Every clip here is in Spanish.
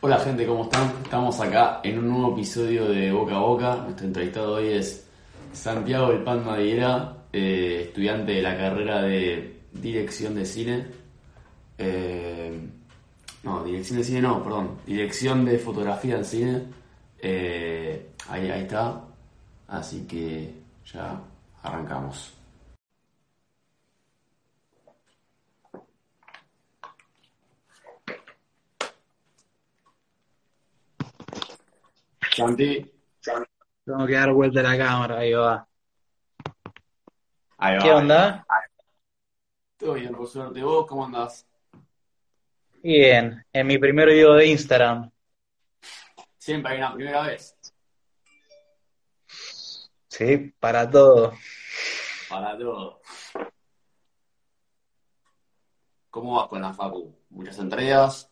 Hola gente, ¿cómo están? Estamos acá en un nuevo episodio de Boca a Boca. Nuestro entrevistado hoy es Santiago El Pan Madiguera, eh, estudiante de la carrera de Dirección de Cine. Eh, no, Dirección de Cine no, perdón. Dirección de Fotografía en Cine. Eh, ahí, ahí está. Así que ya arrancamos. Santi. Tengo que dar vuelta a la cámara, ahí va. Ahí va. ¿Qué onda? Todo bien, por suerte. ¿Vos cómo andás? Bien, en mi primer video de Instagram. Siempre hay una primera vez. Sí, para todo. Para todo. ¿Cómo vas con la Facu? ¿Muchas entregas?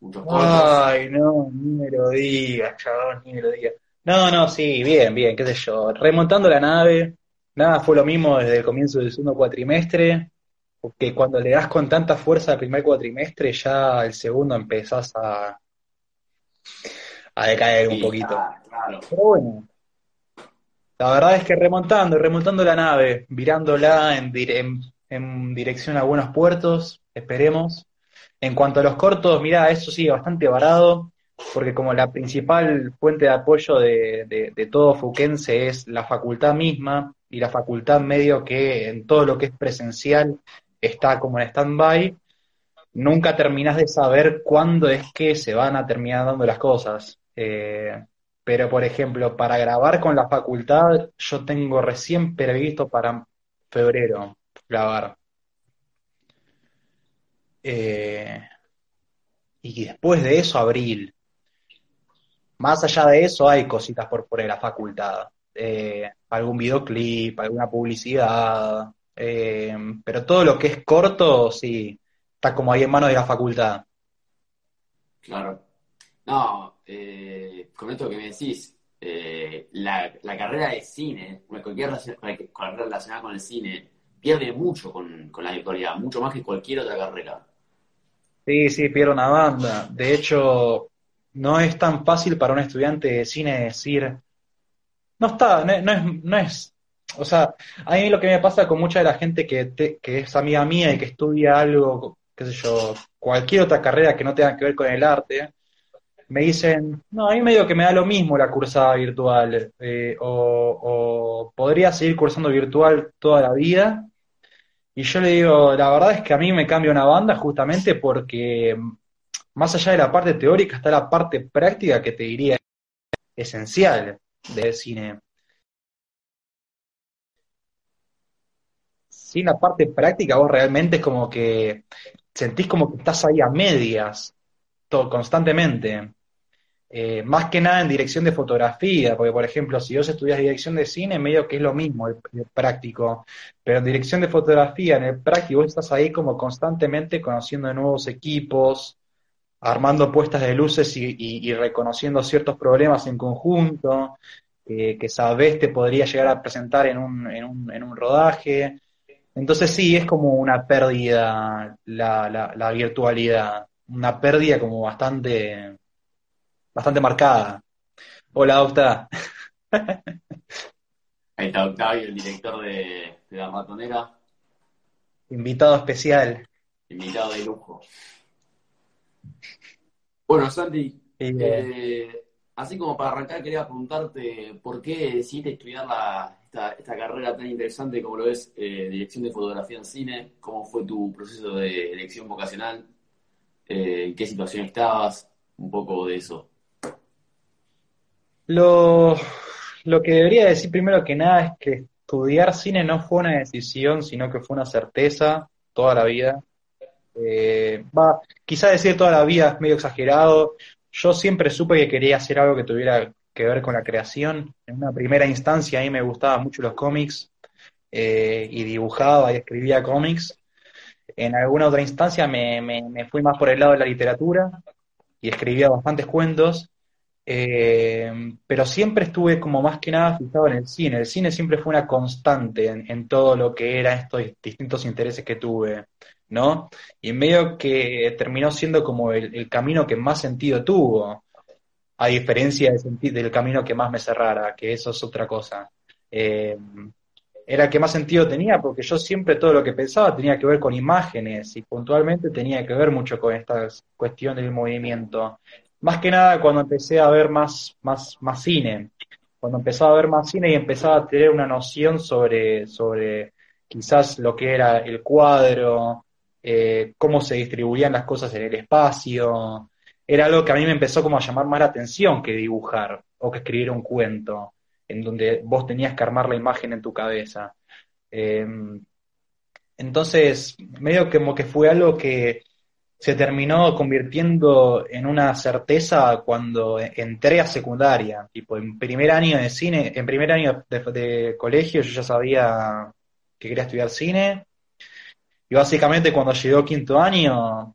¿Muchos cortos? Ay, no, ni me lo digas, chabón, ni me lo digas. No, no, sí, bien, bien, qué sé yo. Remontando la nave, nada fue lo mismo desde el comienzo del segundo cuatrimestre, porque cuando le das con tanta fuerza al primer cuatrimestre, ya el segundo empezás a, a decaer un poquito. ah, claro. Pero bueno, la verdad es que remontando, remontando la nave, virándola en, dire- en, en dirección a buenos puertos, esperemos. En cuanto a los cortos, mira, eso sigue bastante varado, porque como la principal fuente de apoyo de, todo fuquense es la facultad misma, y la facultad medio que en todo lo que es presencial está como en stand-by, nunca terminás de saber cuándo es que se van a terminar dando las cosas. Eh, pero, por ejemplo, para grabar con la facultad, yo tengo recién previsto para febrero grabar. Eh, y después de eso, abril. Más allá de eso, hay cositas por de la facultad. Eh, algún videoclip, alguna publicidad. eh, pero todo lo que es corto, sí, está como ahí en manos de la facultad. Claro. No, con esto que me decís, la, la carrera de cine, cualquier carrera relacionada con el cine, pierde mucho con, con la virtualidad, mucho más que cualquier otra carrera. Sí, sí, pierde una banda. De hecho, no es tan fácil para un estudiante de cine decir, no está, no, no es, no es, o sea, a mí lo que me pasa con mucha de la gente que, te- que es amiga mía y que estudia algo, qué sé yo, cualquier otra carrera que no tenga que ver con el arte, me dicen, no, a mí medio que me da lo mismo la cursada virtual, eh, o, o podría seguir cursando virtual toda la vida. Y yo le digo, la verdad es que a mí me cambia una banda justamente porque mm, más allá de la parte teórica está la parte práctica que te diría esencial del cine. Sin la parte práctica vos realmente es como que sentís como que estás ahí a medias, todo, constantemente. Eh, más que nada en dirección de fotografía, porque por ejemplo, si vos estudias dirección de cine, medio que es lo mismo el, práctico, pero en dirección de fotografía, en el práctico, vos estás ahí como constantemente conociendo nuevos equipos, armando puestas de luces y, reconociendo ciertos problemas en conjunto, que, sabés te podría llegar a presentar en un, en un, en un rodaje. Entonces sí, es como una pérdida la virtualidad, una pérdida como bastante, bastante marcada. Hola, Octa. Ahí está Octavio, el director de, de La Ratonera, Invitado especial. invitado de lujo. Bueno, Santi, Eh, eh, así como para arrancar, quería preguntarte por qué decidiste estudiar la, esta, esta carrera tan interesante como lo es eh, dirección de fotografía en cine, cómo fue tu proceso de elección vocacional, eh, en qué situación estabas, un poco de eso. Lo, lo que debería decir primero que nada es que estudiar cine no fue una decisión, sino que fue una certeza toda la vida. Eh, va, quizá decir toda la vida es medio exagerado. Yo siempre supe que quería hacer algo que tuviera que ver con la creación. En una primera instancia a mí me gustaban mucho los cómics eh, y dibujaba y escribía cómics. En alguna otra instancia me, me, me fui más por el lado de la literatura y escribía bastantes cuentos. Eh, pero siempre estuve como más que nada fijado en el cine. El cine siempre fue una constante en, en todo lo que eran estos distintos intereses que tuve. ¿no? Y medio que terminó siendo como el, camino que más sentido tuvo, a diferencia del camino que más me cerrara, que eso es otra cosa. Eh, era el que más sentido tenía, porque yo siempre todo lo que pensaba tenía que ver con imágenes y puntualmente tenía que ver mucho con esta cuestión del movimiento. Más que nada cuando empecé a ver más, más, más cine, cuando empezaba a ver más cine y empezaba a tener una noción sobre, sobre quizás lo que era el cuadro, eh, cómo se distribuían las cosas en el espacio. Era algo que a mí me empezó como a llamar más la atención que dibujar o que escribir un cuento, en donde vos tenías que armar la imagen en tu cabeza. Em, entonces, medio como que fue algo que se terminó convirtiendo en una certeza cuando entré a secundaria. Tipo, en primer año de cine, en primer año de colegio yo ya sabía que quería estudiar cine y básicamente cuando llegó quinto año,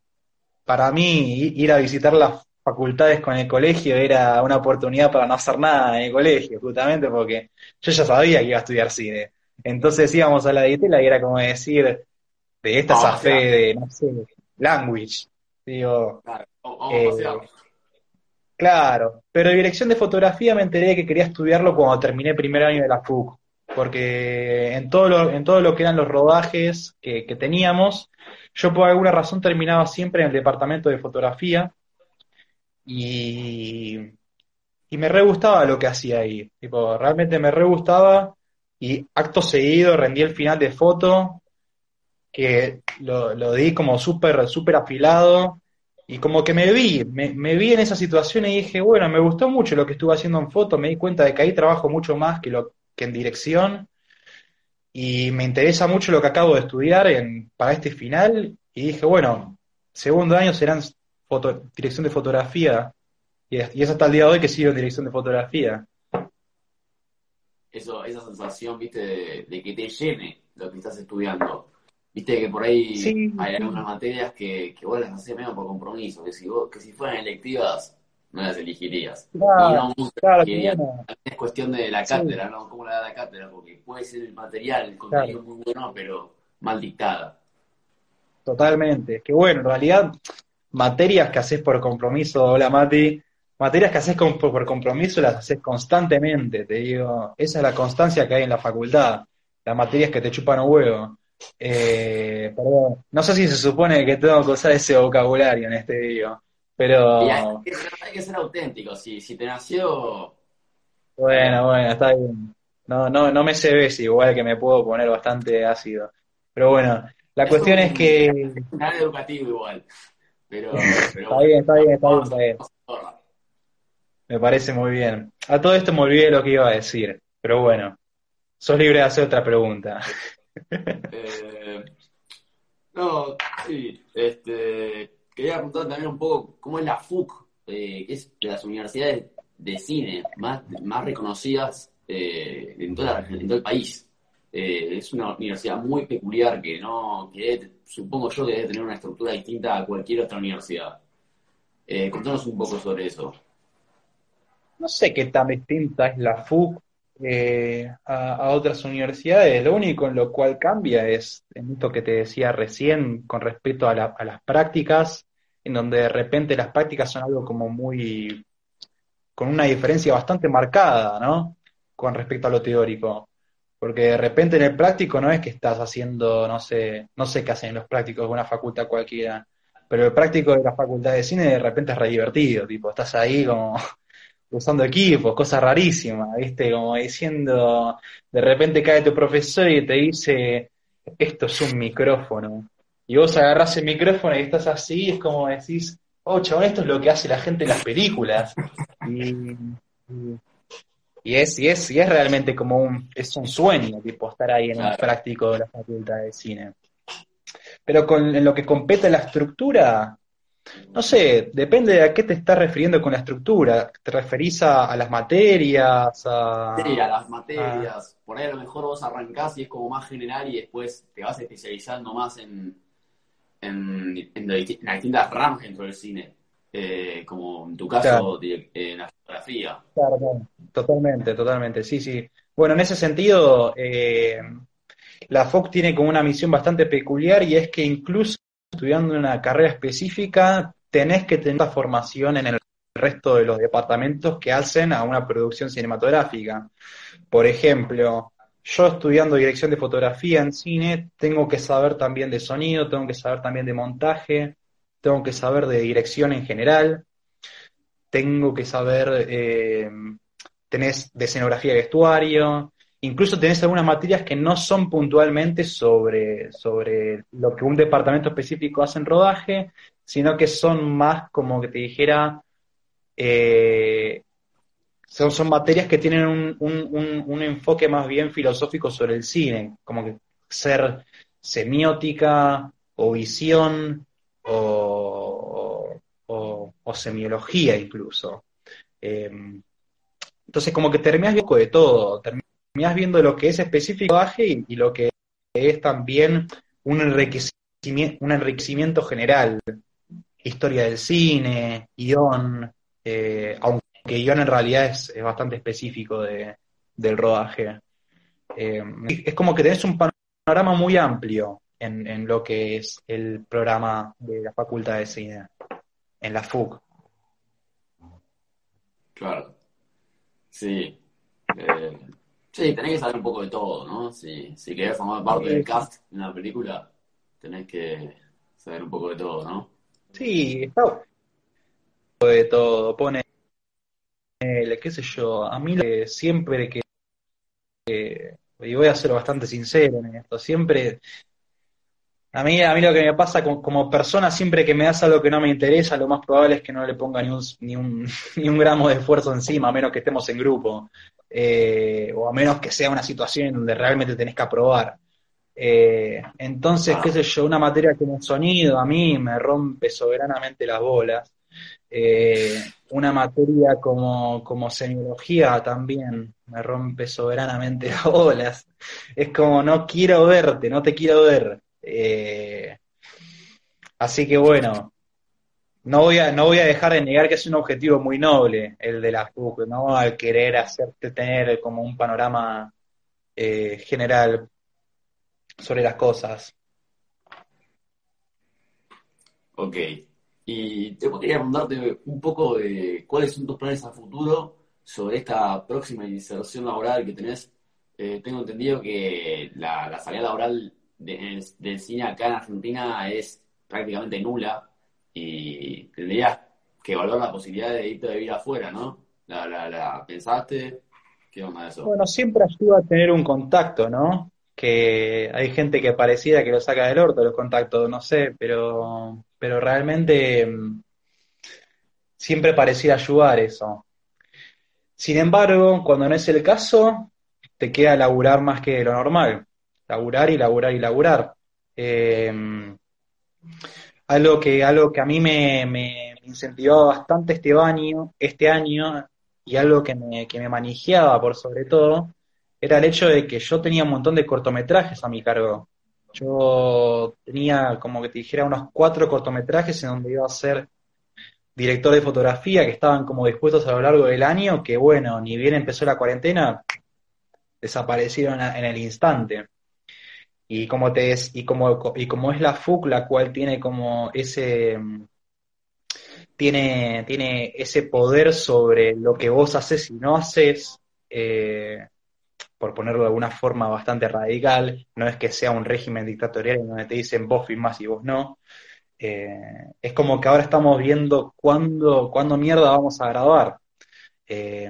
para mí ir a visitar las facultades con el colegio era una oportunidad para no hacer nada en el colegio, justamente porque yo ya sabía que iba a estudiar cine. Entonces íbamos a la ditela y era como decir, de esta ah, fe de, no sé, language. Digo, claro, eh, claro, pero dirección de fotografía me enteré que quería estudiarlo cuando terminé el primer año de la FUC porque en todo lo, en todo lo que eran los rodajes que, teníamos, yo por alguna razón terminaba siempre en el departamento de fotografía y, y me re gustaba lo que hacía ahí, tipo, realmente me re gustaba y acto seguido rendí el final de foto, que lo, lo di como súper súper afilado y como que me vi, me, vi en esa situación y dije, bueno, me gustó mucho lo que estuve haciendo en foto, me di cuenta de que ahí trabajo mucho más que lo, en dirección y me interesa mucho lo que acabo de estudiar en, para este final y dije, bueno, segundo año serán foto, dirección de fotografía y es, hasta el día de hoy que sigo en dirección de fotografía. Eso, esa sensación, viste, de, que te llene lo que estás estudiando. Viste que por ahí hay algunas materias que, que vos las haces menos por compromiso, que si, vos, que si fueran electivas no las elegirías. Claro, Es cuestión de la cátedra, ¿no? ¿Cómo la da la cátedra? Porque puede ser el material, el contenido muy bueno, pero mal dictada. Totalmente. Es que bueno, en realidad, materias que haces por compromiso, hola Mati, materias que haces por compromiso las haces constantemente, te digo. Esa es la constancia que hay en la facultad. Las materias que te chupan un huevo. Eh, perdón, no sé si se supone que tengo que usar ese vocabulario en este video. Pero. hay, que ser, auténtico, si, si te nació. Bueno, bueno, está bien. No, no, no me se ve si igual que me puedo poner bastante ácido. Pero bueno, la cuestión es que. Educativo igual. Pero, está bien, está bien, está bien, está bien. Me parece muy bien. A todo esto me olvidé lo que iba a decir. Pero bueno, sos libre de hacer otra pregunta. Eh, no, sí, este quería preguntar también un poco cómo es la FUC, eh, que es de las universidades de cine más, más reconocidas eh, en, todo el país. Eh, es una universidad muy peculiar que no supongo yo que debe tener una estructura distinta a cualquier otra universidad. contanos un poco sobre eso. No sé qué tan distinta es la FUC a, otras universidades. Lo único en lo cual cambia es en esto que te decía recién con respecto a, a las prácticas en donde de repente las prácticas son algo como muy, con una diferencia bastante marcada, ¿no? Con respecto a lo teórico. Porque de repente en el práctico no es que estás haciendo, no sé, no sé qué hacen los prácticos de una facultad cualquiera, pero el práctico de la facultad de cine de repente es re divertido, tipo, estás ahí como usando equipos, cosas rarísimas, ¿viste? Como diciendo, de repente cae tu profesor y te dice, esto es un micrófono y vos agarrás el micrófono y estás así, es como decís, oh, chabón, esto es lo que hace la gente en las películas. Y, es, y, es, y es realmente como un, es un sueño, tipo, estar ahí en el práctico de la facultad de cine. Pero con, en lo que compete la estructura, no sé, depende de a qué te estás refiriendo con la estructura. ¿Te referís a, las materias? A, sí, a las materias. Por ahí a lo mejor vos arrancás y es como más general y después te vas especializando más en, en, las distintas ramas dentro del cine, eh, como en tu caso en la fotografía. Claro, totalmente, totalmente, sí, sí. Bueno, en ese sentido, eh, la FOC tiene como una misión bastante peculiar y es que incluso estudiando una carrera específica, tenés que tener esta formación en el resto de los departamentos que hacen a una producción cinematográfica. Por ejemplo, yo estudiando dirección de fotografía en cine, tengo que saber también de sonido, tengo que saber también de montaje, tengo que saber de dirección en general, tengo que saber, eh, tenés de escenografía y vestuario, incluso tenés algunas materias que no son puntualmente sobre, sobre lo que un departamento específico hace en rodaje, sino que son más como que te dijera, eh, son, son materias que tienen un, un, un, enfoque más bien filosófico sobre el cine, como que ser semiótica o visión o, o, semiología incluso. Em, entonces como que terminas viendo de todo, terminas viendo lo que es específico y, y lo que es también un enriquecimiento, un enriquecimiento general, historia del cine, guion, eh, aunque guion en realidad es, bastante específico de, del rodaje. Eh, es como que tenés un panorama muy amplio en, en, lo que es el programa de la Facultad de Cine, en la FUC. Claro. Sí. Eh, sí, tenés que saber un poco de todo, ¿no? Si, si querés formar parte del cast de una película, tenés que saber un poco de todo, ¿no? Sí, está de todo. Pone, qué sé yo, a mí siempre que, y voy a ser bastante sincero en esto, siempre, a mí, a mí lo que me pasa como, persona, siempre que me das algo que no me interesa, lo más probable es que no le ponga ni un, ni un, ni un gramo de esfuerzo encima, a menos que estemos en grupo, eh, o a menos que sea una situación donde realmente tenés que aprobar. Eh, entonces, qué sé yo, una materia como sonido a mí me rompe soberanamente las bolas. Eh, una materia como, como semiología también me rompe soberanamente las bolas. Es como, no quiero verte, no te quiero ver. Eh, así que bueno, no voy, a, no voy a dejar de negar que es un objetivo muy noble el de la FUC, ¿no? Al querer hacerte tener como un panorama general sobre las cosas. Ok. Y te podría preguntarte un poco de cuáles son tus planes a futuro sobre esta próxima inserción laboral que tenés. Eh, tengo entendido que la, salida laboral del cine acá en Argentina es prácticamente nula y tendrías que evaluar la posibilidad de irte a vivir afuera, ¿no? ¿La, la, la pensaste? ¿Qué onda eso? Bueno, siempre ayuda a tener un contacto, ¿no? que hay gente que parecida que lo saca del orto los contactos, no sé, pero, pero realmente mm, siempre parecía ayudar eso. Sin embargo, cuando no es el caso, te queda laburar más que lo normal. Laburar y laburar y laburar. Em, algo, que, algo que a mí me, me incentivaba bastante este año, este año y algo que me, que me manejaba por sobre todo, era el hecho de que yo tenía un montón de cortometrajes a mi cargo. Yo tenía, como que te dijera, unos cuatro cortometrajes en donde iba a ser director de fotografía que estaban como dispuestos a lo largo del año, que bueno, ni bien empezó la cuarentena, desaparecieron en el instante. Y como te es, y como, y como es la FUC la cual tiene como ese tiene, tiene ese poder sobre lo que vos haces y no haces, eh, por ponerlo de alguna forma bastante radical, no es que sea un régimen dictatorial en donde te dicen vos firmás y vos no. Eh, es como que ahora estamos viendo cuándo, cuándo mierda vamos a grabar. Eh,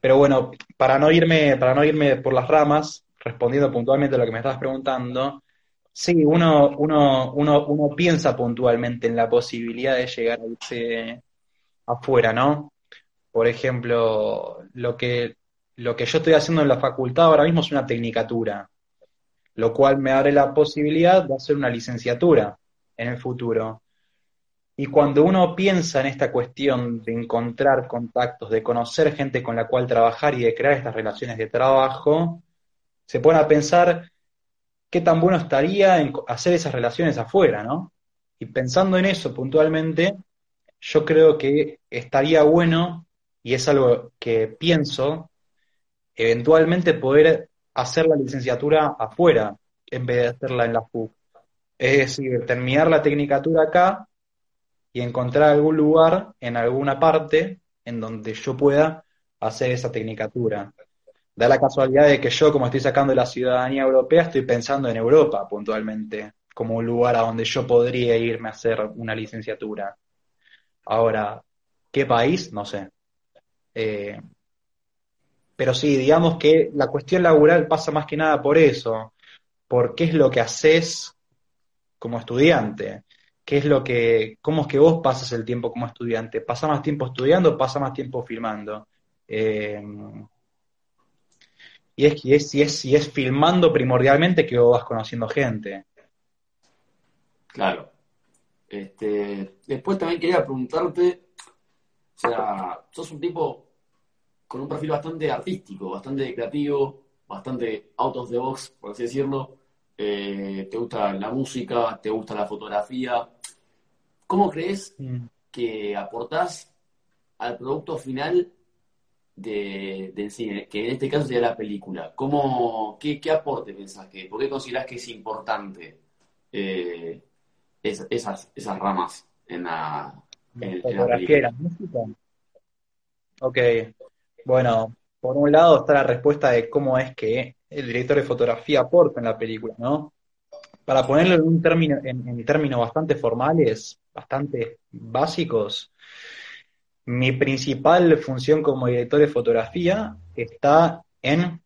pero bueno, para no irme, para no irme por las ramas, respondiendo puntualmente a lo que me estabas preguntando, sí, uno, uno, uno, uno piensa puntualmente en la posibilidad de llegar a irse afuera, ¿no? Por ejemplo, lo que lo que yo estoy haciendo en la facultad ahora mismo es una tecnicatura, lo cual me abre la posibilidad de hacer una licenciatura en el futuro. Y cuando uno piensa en esta cuestión de encontrar contactos, de conocer gente con la cual trabajar y de crear estas relaciones de trabajo, se pone a pensar qué tan bueno estaría en hacer esas relaciones afuera, ¿no? Y pensando en eso puntualmente, yo creo que estaría bueno, y es algo que pienso, eventualmente poder hacer la licenciatura afuera en vez de hacerla en la FUC. Es decir, terminar la tecnicatura acá y encontrar algún lugar en alguna parte en donde yo pueda hacer esa tecnicatura. Da la casualidad de que yo, como estoy sacando la ciudadanía europea, estoy pensando en Europa puntualmente, como un lugar a donde yo podría irme a hacer una licenciatura. Ahora, ¿qué país? No sé. Eh, pero sí, digamos que la cuestión laboral pasa más que nada por eso, por qué es lo que haces como estudiante, qué es lo que, cómo es que vos pasas el tiempo como estudiante, ¿pasa más tiempo estudiando pasa más tiempo filmando? Eh, y es, y es, y es, y es filmando primordialmente que vos vas conociendo gente. Claro. Este, después también quería preguntarte, o sea, sos un tipo con un perfil bastante artístico, bastante creativo, bastante out of the box, por así decirlo. Eh, te gusta la música, te gusta la fotografía. ¿Cómo crees mm. que aportás al producto final de, del cine, que en este caso sería la película? ¿Cómo, qué, aporte pensás que, por qué considerás que es importante eh, esas, esas ramas en la, en, la música? Ok, bueno, por un lado está la respuesta de cómo es que el director de fotografía aporta en la película, ¿no? Para ponerlo en un término, en, términos bastante formales, bastante básicos, mi principal función como director de fotografía está en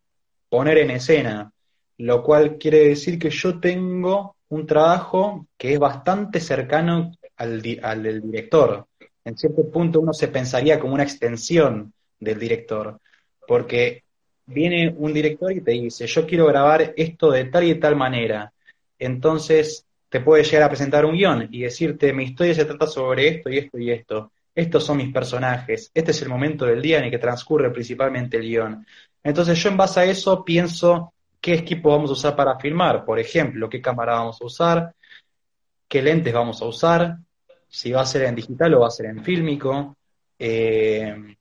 poner en escena, lo cual quiere decir que yo tengo un trabajo que es bastante cercano al, al del director. En cierto punto uno se pensaría como una extensión del director, porque viene un director y te dice, yo quiero grabar esto de tal y tal manera. Entonces te puede llegar a presentar un guion y decirte, mi historia se trata sobre esto y esto y esto. Estos son mis personajes. Este es el momento del día en el que transcurre principalmente el guion. Entonces yo en base a eso pienso qué equipo vamos a usar para filmar. Por ejemplo, qué cámara vamos a usar, qué lentes vamos a usar, si va a ser en digital o va a ser en fílmico. Eh,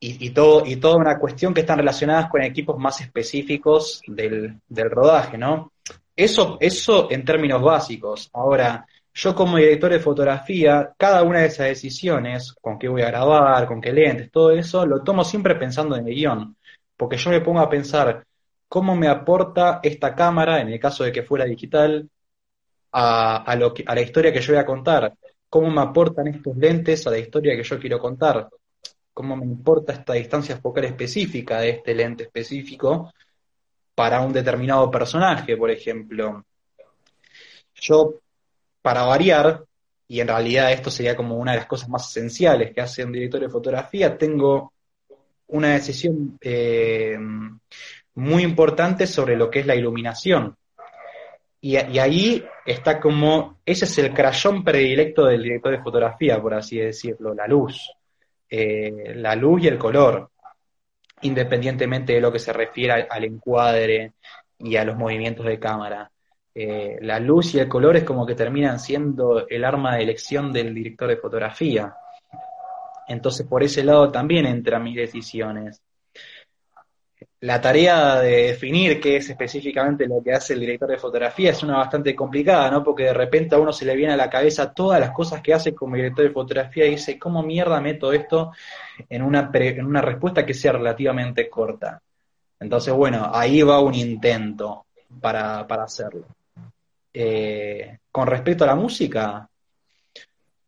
y, todo, toda una cuestión que están relacionadas con equipos más específicos del, rodaje, ¿no? Eso, eso en términos básicos. Ahora, yo como director de fotografía, cada una de esas decisiones, con qué voy a grabar, con qué lentes, todo eso, lo tomo siempre pensando en el guion. Porque yo me pongo a pensar cómo me aporta esta cámara, en el caso de que fuera digital, a, a, la historia que yo voy a contar. Cómo me aportan estos lentes a la historia que yo quiero contar cómo me importa esta distancia focal específica de este lente específico para un determinado personaje, por ejemplo. Yo, para variar, y en realidad esto sería como una de las cosas más esenciales que hace un director de fotografía, tengo una decisión eh, muy importante sobre lo que es la iluminación. Y, ahí está como, ese es el crayón predilecto del director de fotografía, por así decirlo, la luz. Eh, la luz y el color, independientemente de lo que se refiere al, encuadre y a los movimientos de cámara. Eh, la luz y el color es como que terminan siendo el arma de elección del director de fotografía. Entonces por ese lado también entran mis decisiones la tarea de definir qué es específicamente lo que hace el director de fotografía es una bastante complicada, ¿no? Porque de repente a uno se le viene a la cabeza todas las cosas que hace como director de fotografía y dice, ¿cómo mierda meto esto en una, en una respuesta que sea relativamente corta? Entonces, bueno, ahí va un intento para, para hacerlo. Eh, con respecto a la música,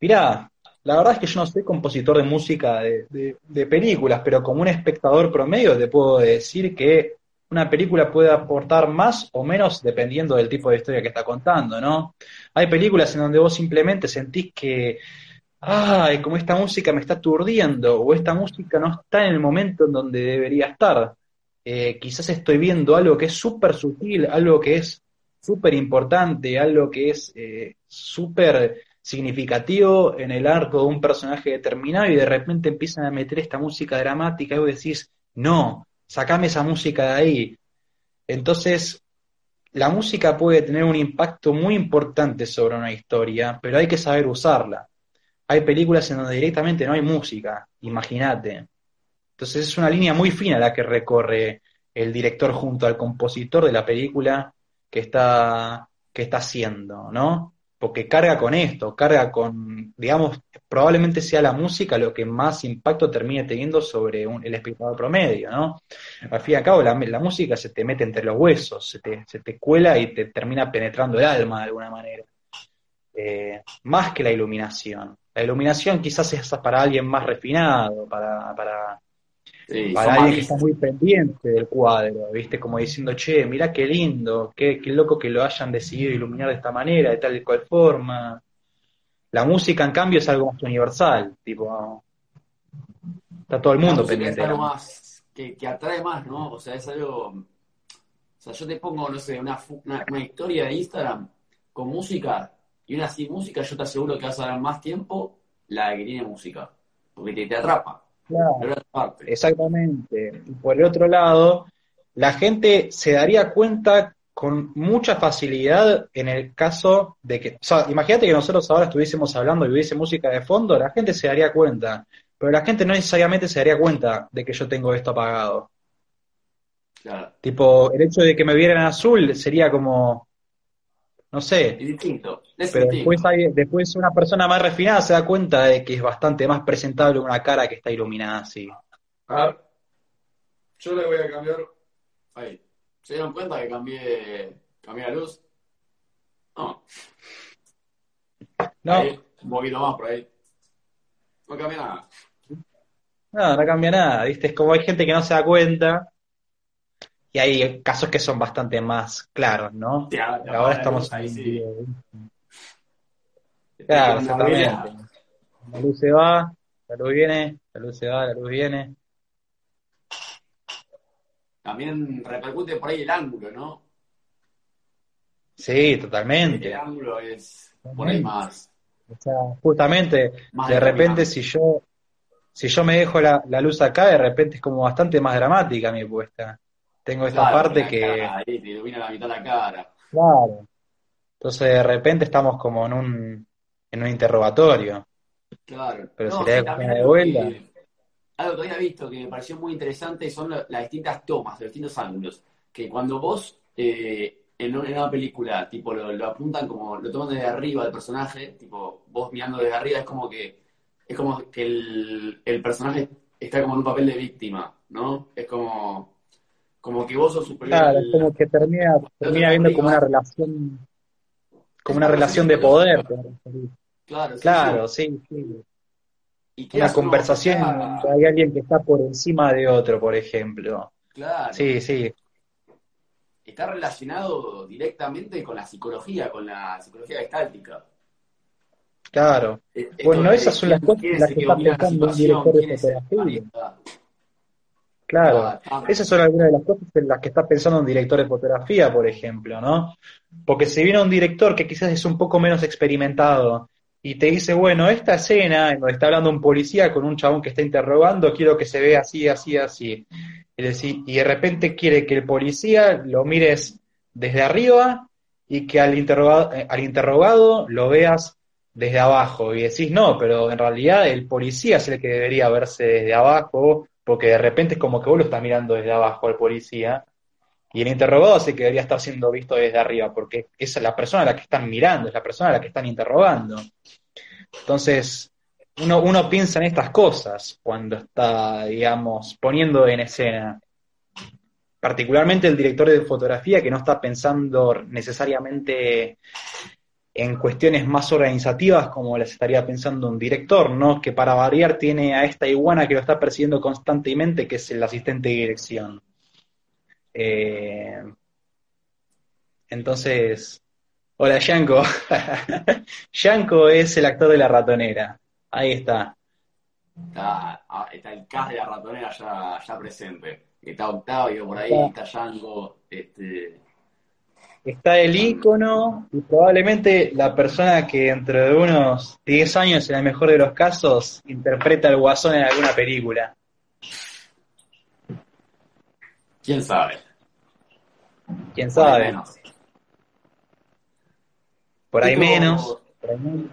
mirá, la verdad es que yo no soy compositor de música de, películas, pero como un espectador promedio te puedo decir que una película puede aportar más o menos dependiendo del tipo de historia que está contando, ¿no? Hay películas en donde vos simplemente sentís que, ay, como esta música me está aturdiendo, o esta música no está en el momento en donde debería estar. Eh, quizás estoy viendo algo que es súper sutil, algo que es súper importante, algo que es eh, súper significativo en el arco de un personaje determinado y de repente empiezan a meter esta música dramática y vos decís, no, sacame esa música de ahí. Entonces, la música puede tener un impacto muy importante sobre una historia, pero hay que saber usarla. Hay películas en donde directamente no hay música, imagínate. Entonces es una línea muy fina la que recorre el director junto al compositor de la película que está, que está haciendo, ¿no? Porque carga con esto, carga con, digamos, probablemente sea la música lo que más impacto termine teniendo sobre el espectador promedio, ¿no? Al fin y al cabo, la, música se te mete entre los huesos, se te, se te cuela y te termina penetrando el alma de alguna manera. Eh, más que la iluminación. La iluminación quizás es para alguien más refinado, para, para, para alguien que está muy pendiente del cuadro, ¿viste? Como diciendo, che, mirá qué lindo, qué, qué loco que lo hayan decidido iluminar de esta manera, de tal y cual forma. La música, en cambio, es algo más universal, tipo, está todo el mundo pendiente. Es algo más, que, atrae más, ¿no? O sea, es algo, o sea, yo te pongo, no sé, una, una, historia de Instagram con música y una sin música, yo te aseguro que vas a dar más tiempo la que tiene música, porque te, te atrapa. Claro, exactamente. Y por el otro lado, la gente se daría cuenta con mucha facilidad en el caso de que, o sea, imagínate que nosotros ahora estuviésemos hablando y hubiese música de fondo, la gente se daría cuenta, pero la gente no necesariamente se daría cuenta de que yo tengo esto apagado. Claro. Tipo, el hecho de que me vieran azul sería como, no sé. distinto. pero Después, después una persona más refinada se da cuenta de que es bastante más presentable una cara que está iluminada así. A ver, yo le voy a cambiar. Ahí. ¿Se dieron cuenta que cambié, cambié la luz? No. No. un poquito más por ahí. No cambia nada. No, no cambia nada, ¿viste? Es como hay gente que no se da cuenta y hay casos que son bastante más claros, ¿no? Ahora estamos ahí. Sí. Claro, exactamente. La luz se va, la luz viene, la luz se va, la luz viene. También repercute por ahí el ángulo, ¿no? Sí, totalmente. El ángulo es por ahí más. O sea, justamente, de repente si yo si yo me dejo la, la, luz acá, de repente es como bastante más dramática mi puesta. Tengo esta parte que. ahí te ilumina la mitad de la cara. Claro. Entonces de repente estamos como en un, en un interrogatorio. Claro. Pero si le das de vuelta. algo que había visto que me pareció muy interesante son las distintas tomas, los distintos ángulos. Que cuando vos eh, en, una película, tipo, lo, apuntan como, lo toman desde arriba del personaje, tipo, vos mirando desde arriba, es como que, es como que el, el personaje está como en un papel de víctima, ¿no? Es como, como que vos sos superior. Claro, es como que termina, termina viendo como una relación, como una relación de poder. Claro, sí, claro, sí, sí. una conversación donde hay alguien que está por encima de otro, por ejemplo. Claro. Sí, sí. Está relacionado directamente con la psicología, con la psicología gestáltica. Claro. bueno, esas son las cosas las que está pensando un director de fotografía. Claro, esas son algunas de las cosas en las que está pensando un director de fotografía, por ejemplo, ¿no? Porque si viene un director que quizás es un poco menos experimentado y te dice, bueno, esta escena en donde está hablando un policía con un chabón que está interrogando, quiero que se vea así, así, así. Es decir, y de repente quiere que el policía lo mires desde arriba y que al interrogado, eh, al interrogado lo veas desde abajo. Y decís, no, pero en realidad el policía es el que debería verse desde abajo porque de repente es como que vos lo estás mirando desde abajo al policía y el interrogado sí que debería estar siendo visto desde arriba, porque es la persona a la que están mirando, es la persona a la que están interrogando. Entonces, uno, uno piensa en estas cosas cuando está, digamos, poniendo en escena. Particularmente el director de fotografía que no está pensando necesariamente en cuestiones más organizativas como las estaría pensando un director, ¿no? Que para variar tiene a esta iguana que lo está persiguiendo constantemente, que es el asistente de dirección. Eh, entonces, hola Yanko. Yanko es el actor de la ratonera. Ahí está. Está, ah, está el cast de la ratonera ya, presente. Está Octavio por ahí, está, está Yanko, este, está el icono y probablemente la persona que dentro de unos 10 años, en el mejor de los casos, interpreta al guasón en alguna película. ¿Quién sabe? ¿Quién sabe? Por ahí menos. Por ahí menos.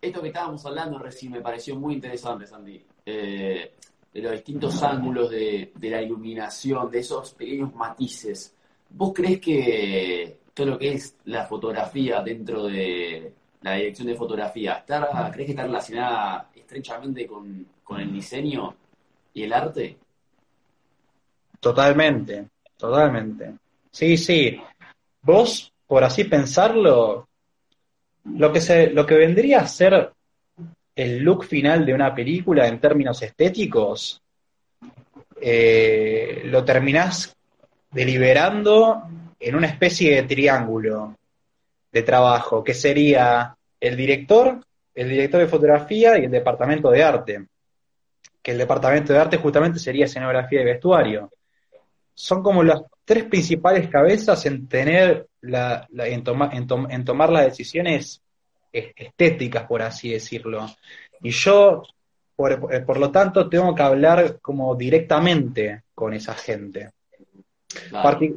Esto que estábamos hablando recién me pareció muy interesante, Sandy. Eh, de los distintos ángulos de, de la iluminación, de esos pequeños matices, ¿vos crees que todo lo que es la fotografía dentro de la dirección de fotografía, ¿está, ¿crees que está relacionada estrechamente con, con el diseño y el arte? Totalmente, totalmente. Sí, sí. Vos, por así pensarlo, lo que, se, lo que vendría a ser el look final de una película en términos estéticos, eh, lo terminás deliberando en una especie de triángulo de trabajo, que sería el director, el director de fotografía y el departamento de arte. Que el departamento de arte justamente sería escenografía y vestuario. Son como las tres principales cabezas en tener la, en, en, tomar las decisiones estéticas, por así decirlo. Y yo, por, por, lo tanto, tengo que hablar como directamente con esa gente.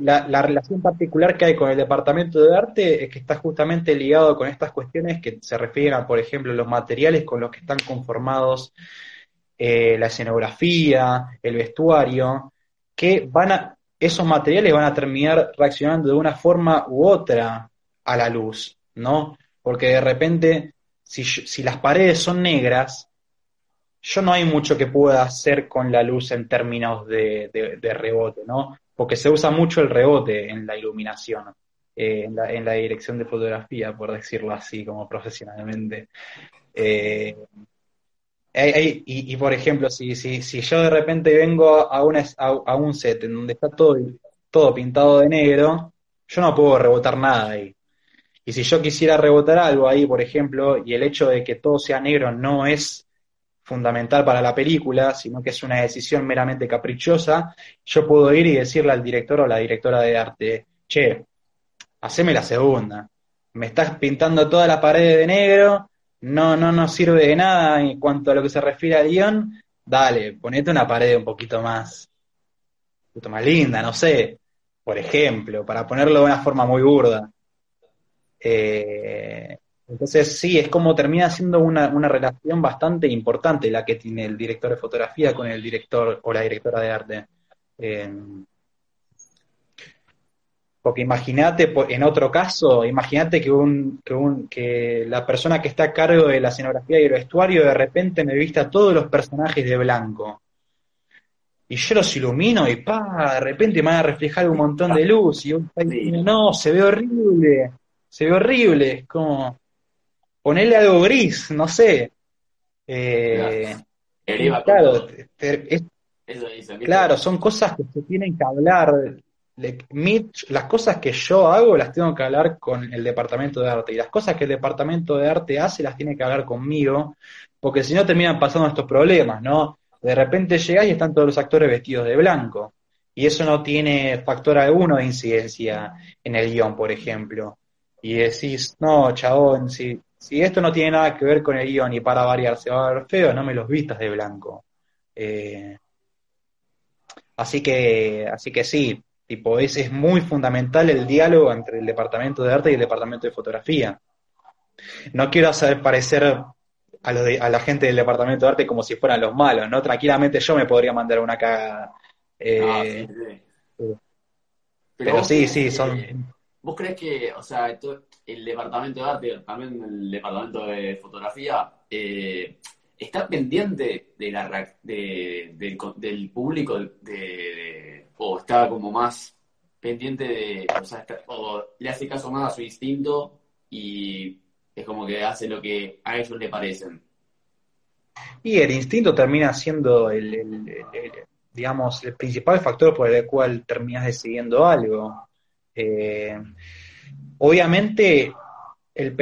La, relación particular que hay con el departamento de arte es que está justamente ligado con estas cuestiones que se refieren a, por ejemplo, los materiales con los que están conformados eh, la escenografía, el vestuario, que van a, esos materiales van a terminar reaccionando de una forma u otra a la luz, ¿no? Porque de repente, si, si las paredes son negras, yo no hay mucho que pueda hacer con la luz en términos de, de rebote, ¿no? Porque se usa mucho el rebote en la iluminación, eh, en, la, dirección de fotografía, por decirlo así, como profesionalmente. Eh, y, y, por ejemplo, si, si, si, yo de repente vengo a, una, a, un set en donde está todo, todo pintado de negro, yo no puedo rebotar nada ahí. Y si yo quisiera rebotar algo ahí, por ejemplo, y el hecho de que todo sea negro no es fundamental para la película, sino que es una decisión meramente caprichosa, yo puedo ir y decirle al director o la directora de arte, che, haceme la segunda, me estás pintando toda la pared de negro, no, no nos sirve de nada en cuanto a lo que se refiere al guion, dale, ponete una pared un poquito más, un poquito más linda, no sé, por ejemplo, para ponerlo de una forma muy burda. Eh, entonces, sí, es como termina siendo una, relación bastante importante la que tiene el director de fotografía con el director o la directora de arte. Eh, porque imagínate, en otro caso, imagínate que, un, que, un, que la persona que está a cargo de la escenografía y el vestuario de repente me vista todos los personajes de blanco. Y yo los ilumino y pa, de repente me van a reflejar un montón de luz. Y yo, no, se ve horrible, se ve horrible. Es como, ponerle algo gris, no sé. Eh, claro, claro, son cosas que se tienen que hablar. las cosas que yo hago las tengo que hablar con el departamento de arte y las cosas que el departamento de arte hace las tiene que hablar conmigo, porque si no terminan pasando estos problemas, ¿no? De repente llegas y están todos los actores vestidos de blanco y eso no tiene factor alguno de incidencia en el guion, por ejemplo. Y decís, no, chabón, si si esto no tiene nada que ver con el guion y para variar se va a ver feo, no me los vistas de blanco. Eh, así que, así que sí, tipo, es, es muy fundamental el diálogo entre el departamento de arte y el departamento de fotografía. No quiero hacer parecer a, la gente del departamento de arte como si fueran los malos, ¿no? Tranquilamente yo me podría mandar una cagada. Eh, ah, pero, sí, sí, son... ¿Vos crees que, o sea, el departamento de arte, también el departamento de fotografía, eh, está pendiente de la del público o está como más pendiente de, o, sea, o le hace caso más a su instinto y es como que hace lo que a ellos le parecen. Y el instinto termina siendo el, digamos, el principal factor por el cual terminas decidiendo algo. Eh, obviamente, el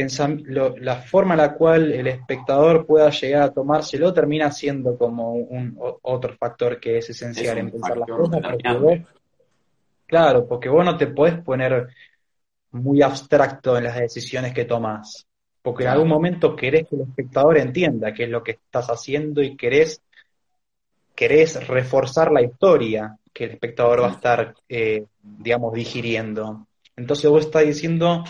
la forma en la cual el espectador pueda llegar a tomárselo termina siendo como un otro factor que es esencial en pensar las cosas. claro, porque vos no te podés poner muy abstracto en las decisiones que tomas. Porque en algún momento querés que el espectador entienda qué es lo que estás haciendo y querés, querés reforzar la historia que el espectador va a estar, eh, digamos, digiriendo. Entonces vos estás diciendo,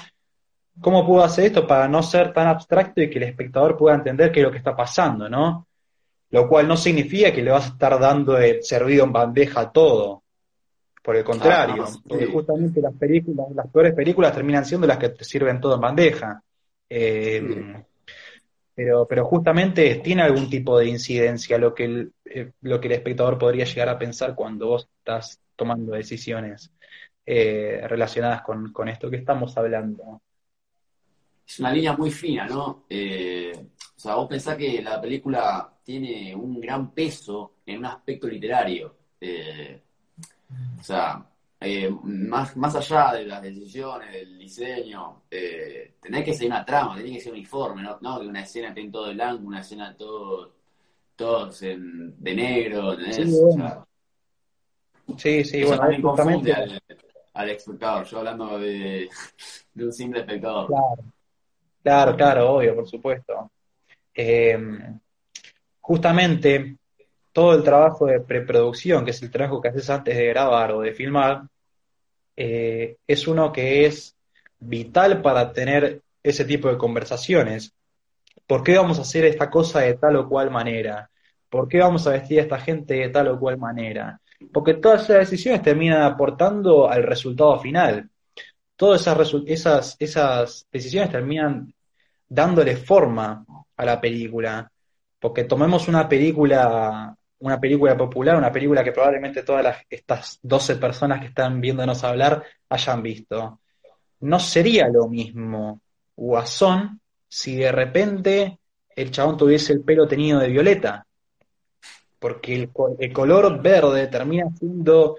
¿cómo puedo hacer esto para no ser tan abstracto y que el espectador pueda entender qué es lo que está pasando, ¿no? lo cual no significa que le vas a estar dando el servido en bandeja todo. Por el contrario, porque justamente las películas, las peores películas terminan siendo las que te sirven todo en bandeja. Eh, pero, pero justamente tiene algún tipo de incidencia lo que, el, eh, lo que el espectador podría llegar a pensar cuando vos estás tomando decisiones eh, relacionadas con, con, esto que estamos hablando. Es una línea muy fina, ¿no? Eh, o sea, vos pensás que la película tiene un gran peso en un aspecto literario. o sea, eh, más, más allá de las decisiones, del diseño, eh, tenés que ser una trama, tenés que ser uniforme, ¿no? ¿no? Que una escena esté en todo blanco, una escena todo, todos en, de negro, ¿tenés? Sí, bueno. sí, sí, bueno, justamente al, al, espectador, yo hablando de, de, un simple espectador. Claro, claro, claro obvio, por supuesto. Eh, justamente todo el trabajo de preproducción, que es el trabajo que haces antes de grabar o de filmar, eh, es uno que es vital para tener ese tipo de conversaciones. ¿Por qué vamos a hacer esta cosa de tal o cual manera? ¿Por qué vamos a vestir a esta gente de tal o cual manera? Porque todas esas decisiones terminan aportando al resultado final. Todas esas, esas, esas decisiones terminan dándole forma a la película. Porque tomemos una película una película popular, una película que probablemente todas las, estas 12 personas que están viéndonos hablar hayan visto. No sería lo mismo Guasón si de repente el chabón tuviese el pelo tenido de violeta. Porque el, color verde termina siendo,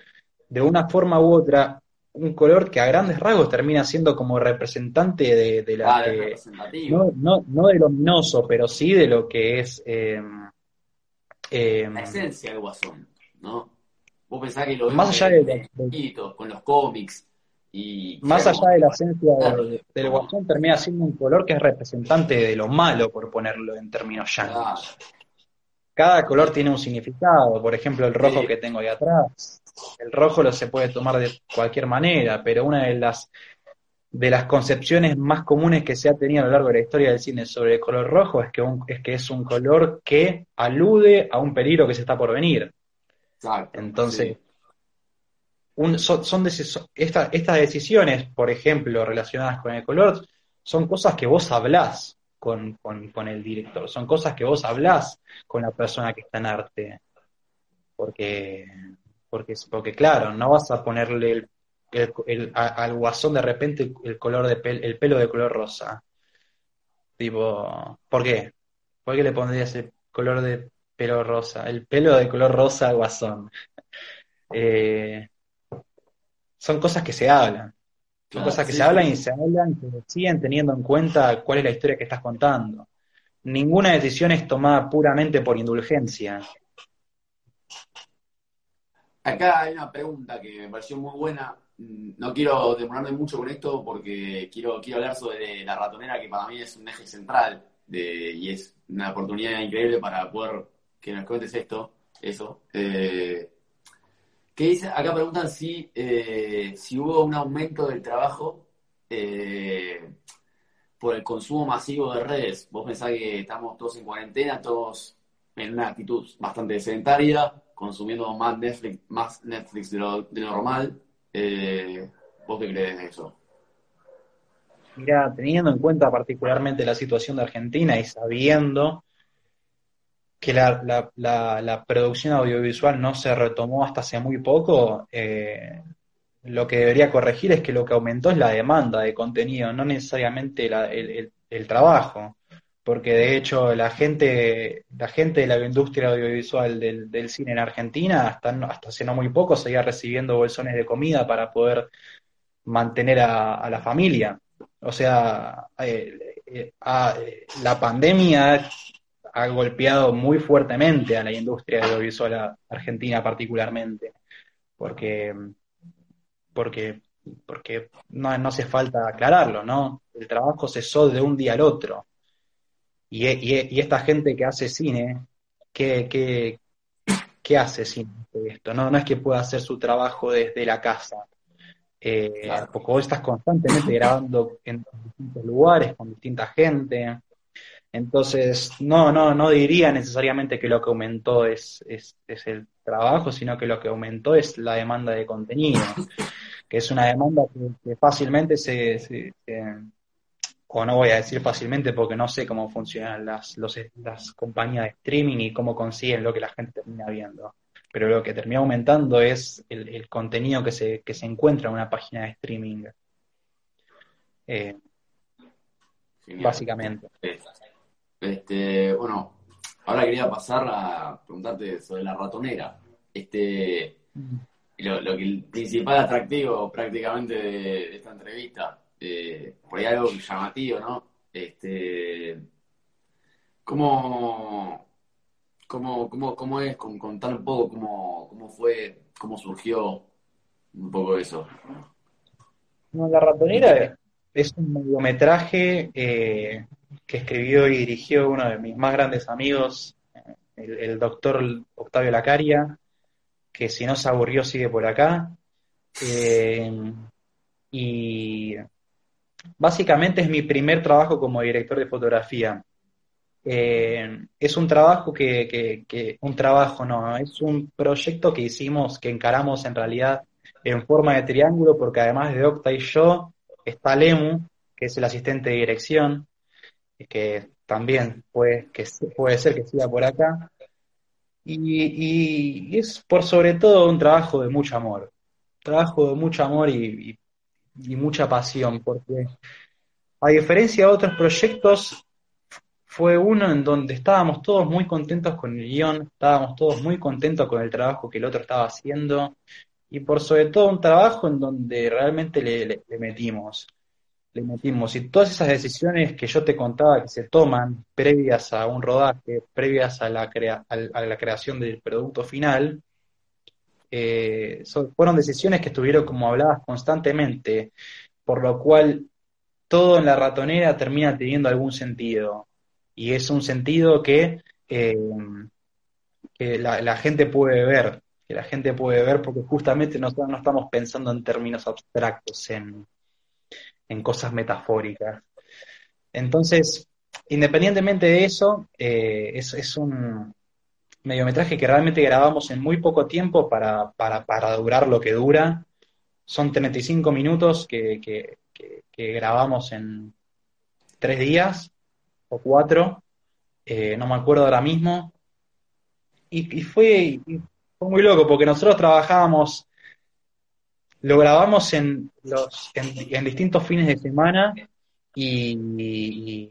de una forma u otra, un color que a grandes rasgos termina siendo como representante de, la... Ah, no, no, no, de lo luminoso, pero sí de lo que es... Eh, eh, la esencia del Guasón, ¿no? Vos pensás que lo más allá de, con los cómics y más allá de la esencia del, Guasón termina siendo un color que es representante de lo malo, por ponerlo en términos llanos. Cada color tiene un significado, por ejemplo el rojo que tengo ahí atrás. El rojo lo se puede tomar de cualquier manera, pero una de las de las concepciones más comunes que se ha tenido a lo largo de la historia del cine sobre el color rojo es que, es, que es un color que alude a un peligro que se está por venir. Entonces, son, estas decisiones, por ejemplo, relacionadas con el color, son cosas que vos hablás con, con, el director, son cosas que vos hablás con la persona que está en arte. Porque, porque, porque claro, no vas a ponerle el el, al guasón de repente el color de el pelo de color rosa. Tipo, ¿por qué? ¿Por qué le pondrías el color de pelo rosa? El pelo de color rosa al guasón. Eh, son cosas que se hablan. Son cosas que se hablan y se hablan se siguen teniendo en cuenta cuál es la historia que estás contando. Ninguna decisión es tomada puramente por indulgencia. Acá hay una pregunta que me pareció muy buena no quiero demorarme mucho con esto porque quiero, quiero hablar sobre la ratonera, que para mí es un eje central de, y es una oportunidad increíble para poder que nos cuentes esto, eso. Eh, dice? Acá preguntan si, eh, si hubo un aumento del trabajo eh, por el consumo masivo de redes. Vos pensás que estamos todos en cuarentena, todos en una actitud bastante sedentaria, consumiendo más Netflix, más Netflix de lo, de lo normal. Eh, ¿Vos qué crees de eso? Mira, teniendo en cuenta particularmente la situación de Argentina y sabiendo que la, la, producción audiovisual no se retomó hasta hace muy poco, eh, lo que debería corregir es que lo que aumentó es la demanda de contenido, no necesariamente el, el, trabajo porque de hecho la gente, la gente de la industria audiovisual del, cine en Argentina, hasta, hasta hace no muy poco, seguía recibiendo bolsones de comida para poder mantener a, la familia. O sea, eh, eh, la pandemia ha golpeado muy fuertemente a la industria audiovisual argentina particularmente, porque, porque, porque no, no hace falta aclararlo, ¿no? El trabajo cesó de un día al otro y, esta gente que hace cine, ¿qué, qué, hace cine esto? No, no es que pueda hacer su trabajo desde la casa. Eh, Porque vos estás constantemente grabando en distintos lugares, con distinta gente. Entonces, no, no, no diría necesariamente que lo que aumentó es, es, es el trabajo, sino que lo que aumentó es la demanda de contenido, que es una demanda que, fácilmente se, se, o no voy a decir fácilmente porque no sé cómo funcionan las, los, las compañías de streaming y cómo consiguen lo que la gente termina viendo. Pero lo que termina aumentando es el, contenido que se, que se encuentra en una página de streaming. Eh, básicamente. Este, bueno, ahora quería pasar a preguntarte sobre la ratonera. Este, lo, lo que el principal atractivo prácticamente de, esta entrevista, eh, por ahí algo llamativo, ¿no? Este, ¿cómo, cómo, cómo, cómo es? Contar un poco cómo, cómo fue, cómo surgió un poco eso. la ratonera es un mediometraje eh, que escribió y dirigió uno de mis más grandes amigos, el, doctor Octavio Lacaria, que si no se aburrió sigue por acá. Eh, y básicamente es mi primer trabajo como director de fotografía. Eh, es un trabajo que, un trabajo no, es un proyecto que hicimos, que encaramos en realidad en forma de triángulo, porque además de Octa y yo, está Lemu, que es el asistente de dirección, que también puede, que puede ser que siga por acá. Y, es por sobre todo un trabajo de mucho amor, trabajo de mucho amor y, mucha pasión, porque a diferencia de otros proyectos, fue uno en donde estábamos todos muy contentos con el guion, estábamos todos muy contentos con el trabajo que el otro estaba haciendo, y por sobre todo un trabajo en donde realmente le metimos le metimos. Y todas esas decisiones que yo te contaba que se toman previas a un rodaje, previas a la creación del producto final, eh, fueron decisiones que estuvieron como habladas constantemente, por lo cual todo en la ratonera termina teniendo algún sentido. Y es un sentido que, eh, la, gente puede ver, que la gente puede ver porque justamente nosotros no estamos pensando en términos abstractos, en, en cosas metafóricas. Entonces, independientemente de eso, eh, es, un mediometraje que realmente grabamos en muy poco tiempo para, para, durar lo que dura. Son 35 minutos que, que, grabamos en tres días o cuatro, eh, no me acuerdo ahora mismo. Y, fue, fue muy loco porque nosotros trabajábamos lo grabamos en, los, en, distintos fines de semana y,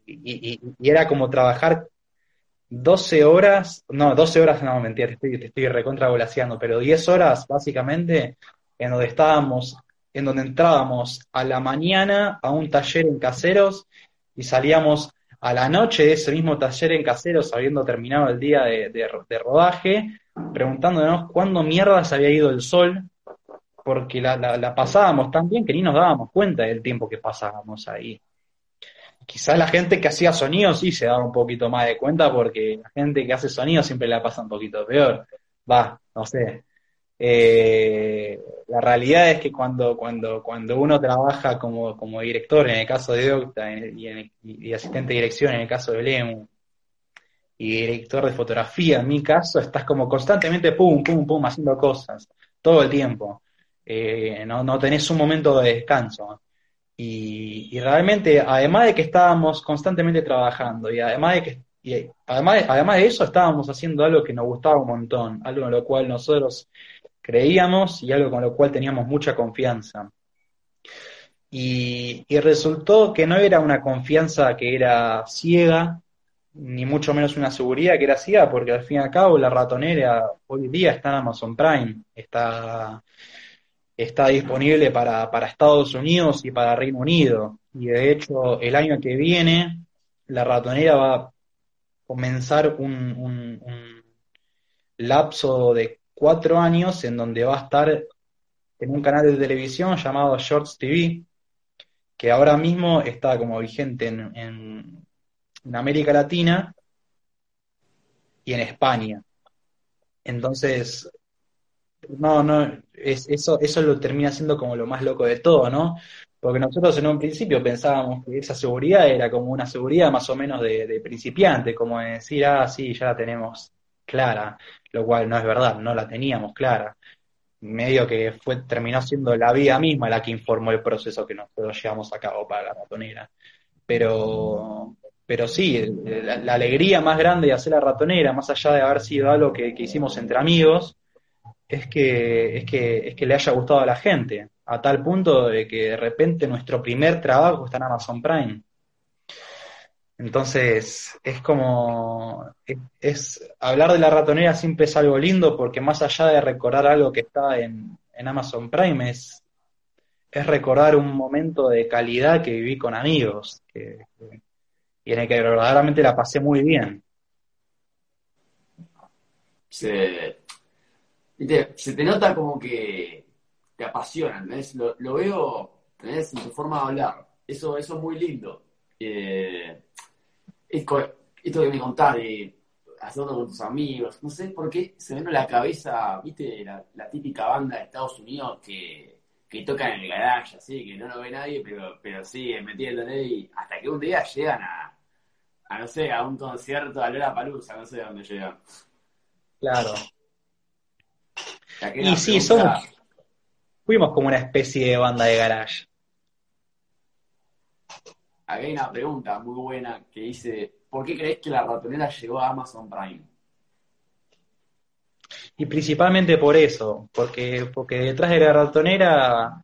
era como trabajar 12 horas, no, 12 horas, no, mentira, te estoy, te estoy pero 10 horas básicamente en donde estábamos, en donde entrábamos a la mañana a un taller en caseros y salíamos a la noche de ese mismo taller en caseros, habiendo terminado el día de, de rodaje, preguntándonos cuándo mierda se había ido el sol porque la, la, pasábamos tan bien que ni nos dábamos cuenta del tiempo que pasábamos ahí. Quizás la gente que hacía sonido sí se daba un poquito más de cuenta porque la gente que hace sonido siempre la pasa un poquito peor. Va, no sé. Eh, la realidad es que cuando, cuando, cuando uno trabaja como, como director, en el caso de Octa, y, y, asistente de dirección en el caso de Lemu, y director de fotografía en mi caso, estás como constantemente pum, pum, pum, haciendo cosas, todo el tiempo. Eh, no, no, tenés un momento de descanso. Y, realmente, además de que estábamos constantemente trabajando y además de que y además, además de eso estábamos haciendo algo que nos gustaba un montón, algo en lo cual nosotros creíamos y algo con lo cual teníamos mucha confianza. Y, y, resultó que no era una confianza que era ciega, ni mucho menos una seguridad que era ciega, porque al fin y al cabo la ratonera hoy día está en Amazon Prime, está está disponible para, Estados Unidos y para Reino Unido. Y de hecho, el año que viene, la ratonera va a comenzar un, lapso de cuatro años en donde va a estar en un canal de televisión llamado Shorts TV, que ahora mismo está como vigente en, en, en América Latina y en España. Entonces, no, no, es, eso, eso lo termina siendo como lo más loco de todo, ¿no? Porque nosotros en un principio pensábamos que esa seguridad era como una seguridad más o menos de, de principiante, como decir, ah, sí, ya la tenemos clara, lo cual no es verdad, no la teníamos clara. Medio que fue, terminó siendo la vida misma la que informó el proceso que nosotros llevamos a cabo para la ratonera. Pero, pero sí, la, la alegría más grande de hacer la ratonera, más allá de haber sido algo que, que hicimos entre amigos, es que, es que, es que le haya gustado a la gente, a tal punto de que de repente nuestro primer trabajo está en Amazon Prime. Entonces, es como, es, hablar de la ratonera siempre es algo lindo porque más allá de recordar algo que está en, en Amazon Prime, es, es recordar un momento de calidad que viví con amigos que- y en el que verdaderamente la pasé muy bien. Se, se te nota como que te apasiona, ¿entendés? Lo, veo. En tu forma de hablar. Eso, es muy lindo. Eh, es co- esto que me contás de hacerlo con tus amigos, no sé por qué se me vino la cabeza, viste, la, típica banda de Estados Unidos que, que toca en el garage, así, que no lo ve nadie, pero, pero sí, metiéndole y hasta que un día llegan a, no sé, a un concierto a Lollapalooza, no sé dónde llegan. Claro. Y sí, pregunta, somos, fuimos como una especie de banda de garage. aquí hay una pregunta muy buena que dice, ¿por qué crees que la ratonera llegó a Amazon Prime? Y principalmente por eso, porque, porque detrás de la ratonera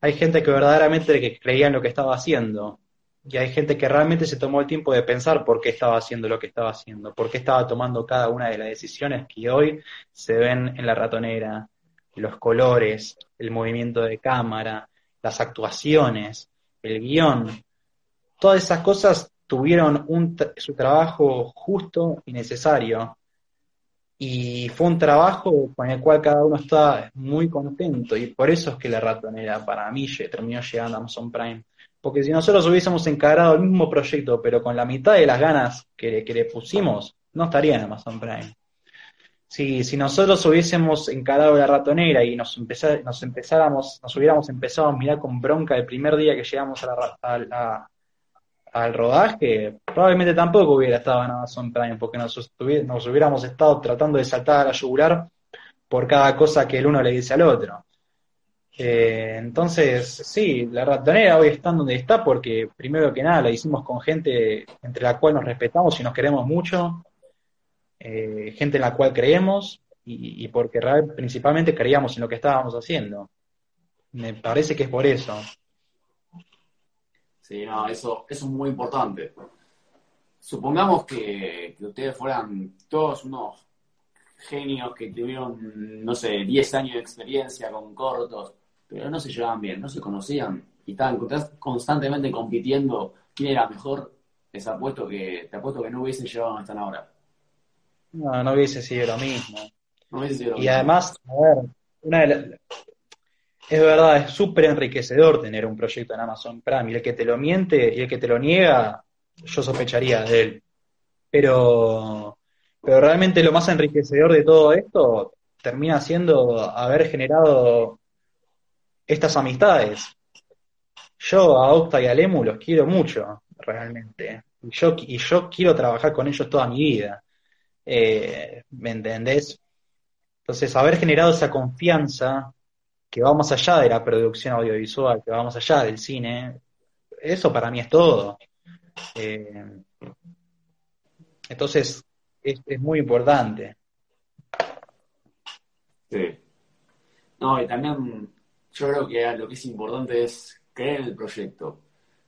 hay gente que verdaderamente que creía en lo que estaba haciendo. Y hay gente que realmente se tomó el tiempo de pensar por qué estaba haciendo lo que estaba haciendo, por qué estaba tomando cada una de las decisiones que hoy se ven en la ratonera, los colores, el movimiento de cámara, las actuaciones, el guion. Todas esas cosas tuvieron un su trabajo justo y necesario. Y fue un trabajo con el cual cada uno está muy contento. Y por eso es que la ratonera para mí terminó llegando a Amazon Prime. Porque si nosotros hubiésemos encarado el mismo proyecto, pero con la mitad de las ganas que, le- que le pusimos, no estaría en Amazon Prime. Si, si nosotros hubiésemos encarado la ratonera y nos, empezá- nos empezáramos, nos hubiéramos empezado a mirar con bronca el primer día que llegamos al rodaje, probablemente tampoco hubiera estado en Amazon Prime, porque nos, nos hubiéramos estado tratando de saltar a la yugular por cada cosa que el uno le dice al otro. Eh, entonces, sí, la ratonera hoy está donde está porque, primero que nada, la hicimos con gente entre la cual nos respetamos y nos queremos mucho, eh, gente en la cual creemos y, y porque principalmente creíamos en lo que estábamos haciendo. Me parece que es por eso. Sí, no, eso, eso es muy importante. Supongamos que, que ustedes fueran todos unos genios que tuvieron, no sé, 10 años de experiencia con cortos, pero no se llevaban bien, no se conocían y estaban const- constantemente compitiendo quién era mejor. Les apuesto que, te apuesto que no hubiesen llegado a donde están ahora. No, no hubiese sido lo mismo. No hubiese sido lo Y mismo. además, a ver, una de la- es verdad, es súper enriquecedor tener un proyecto en Amazon Prime. Y el que te lo miente y el que te lo niega, yo sospecharía de él. Pero, pero realmente lo más enriquecedor de todo esto termina siendo haber generado estas amistades. Yo a Octa y a Lemu los quiero mucho, realmente. Y yo, y yo quiero trabajar con ellos toda mi vida. Eh, ¿me entendés? Entonces, haber generado esa confianza que va más allá de la producción audiovisual, que va más allá del cine, eso para mí es todo. Eh, entonces, es, es muy importante. Sí. No, y también yo creo que lo que es importante es creer en el proyecto,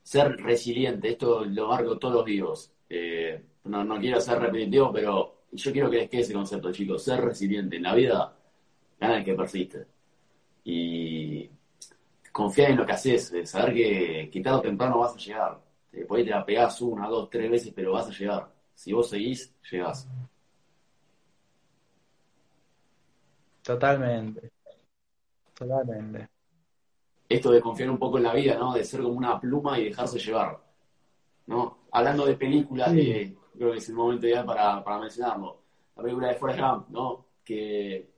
ser resiliente, esto lo marco todos los vivos. Eh, no, no quiero ser repetitivo, pero yo quiero que les quede ese concepto, chicos, ser resiliente. En la vida gana el que persiste. Y confiar en lo que haces, saber que, que o temprano vas a llegar. Eh, por ahí te la pegás una, dos, tres veces, pero vas a llegar. Si vos seguís, llegás. Totalmente. Totalmente. Esto de confiar un poco en la vida, ¿no? De ser como una pluma y dejarse llevar, ¿no? Hablando de películas, Sí. eh, creo que es el momento ideal para, para mencionarlo. La película de Forrest Gump, ¿no? Que,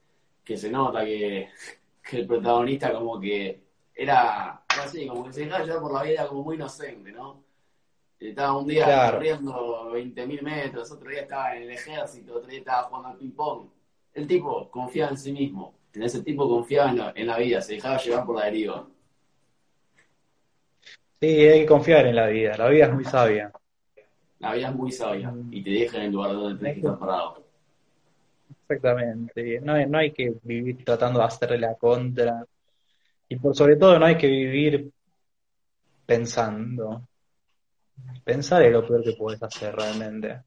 que se nota que, que el protagonista como que era, era así, como que se dejaba llevar por la vida como muy inocente, ¿no? Estaba un día Claro. corriendo 20.000 metros, otro día estaba en el ejército, otro día estaba jugando al ping-pong. El tipo confiaba en sí mismo. Ese tipo confiaba en la, en la vida, se dejaba llevar por la deriva. Sí, hay que confiar en la vida. La vida es muy sabia. La vida es muy sabia y te deja en el lugar donde que estar parado. Exactamente. No hay, no hay que vivir tratando de hacerle la contra. Y por sobre todo no hay que vivir pensando. Pensar es lo peor que puedes hacer realmente.